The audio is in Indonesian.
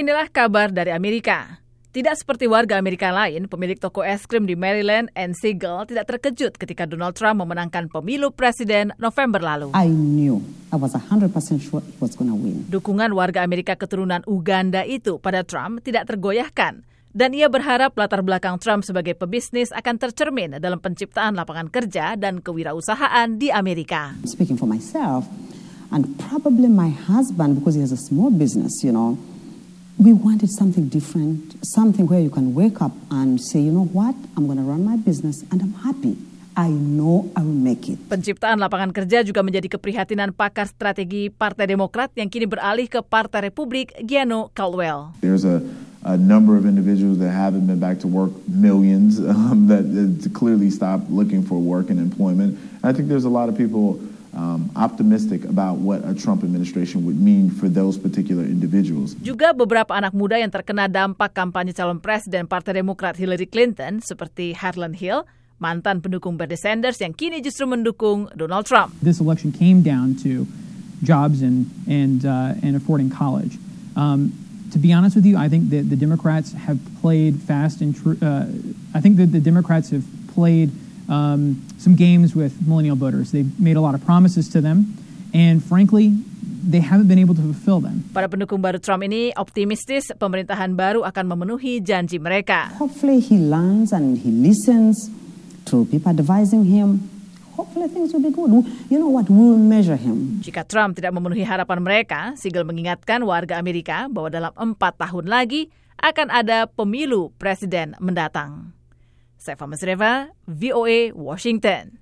Inilah kabar dari Amerika. Tidak seperti warga Amerika lain, pemilik toko es krim di Maryland, Ann Siegel, tidak terkejut ketika Donald Trump memenangkan pemilu presiden November lalu. I knew, I was 100% sure he was going to win. Dukungan warga Amerika keturunan Uganda itu pada Trump tidak tergoyahkan. Dan ia berharap latar belakang Trump sebagai pebisnis akan tercermin dalam penciptaan lapangan kerja dan kewirausahaan di Amerika. Speaking for myself, and probably my husband, because he has a small business, you know, we wanted something different, something where you can wake up and say, you know what, I'm going to run my business and I'm happy. I know I will make it. Penciptaan lapangan kerja juga menjadi keprihatinan pakar strategi Partai Demokrat yang kini beralih ke Partai Republik, Giano Caldwell. There's a, a number of individuals that haven't been back to work, millions um, that, that clearly stopped looking for work and employment. I think there's a lot of people um, optimistic about what a Trump administration would mean for those particular individuals. Juga beberapa anak muda yang terkena dampak kampanye calon presiden Partai Demokrat Hillary Clinton seperti Harlan Hill, mantan pendukung Bernie Sanders yang kini justru mendukung Donald Trump. This election came down to jobs and and uh, and affording college. Um, to be honest with you, I think that the Democrats have played fast and true. Uh, I think that the Democrats have played um, some games with millennial voters. They've made a lot of promises to them, and frankly, they haven't been able to fulfill them. Para pendukung baru Trump ini optimistis pemerintahan baru akan memenuhi janji mereka. Hopefully he learns and he listens to people advising him. Hopefully things will be good. You know what? We will measure him. Jika Trump tidak memenuhi harapan mereka, Siegel mengingatkan warga Amerika bahwa dalam empat tahun lagi akan ada pemilu presiden mendatang. Saya Fama Sreva, VOA, Washington.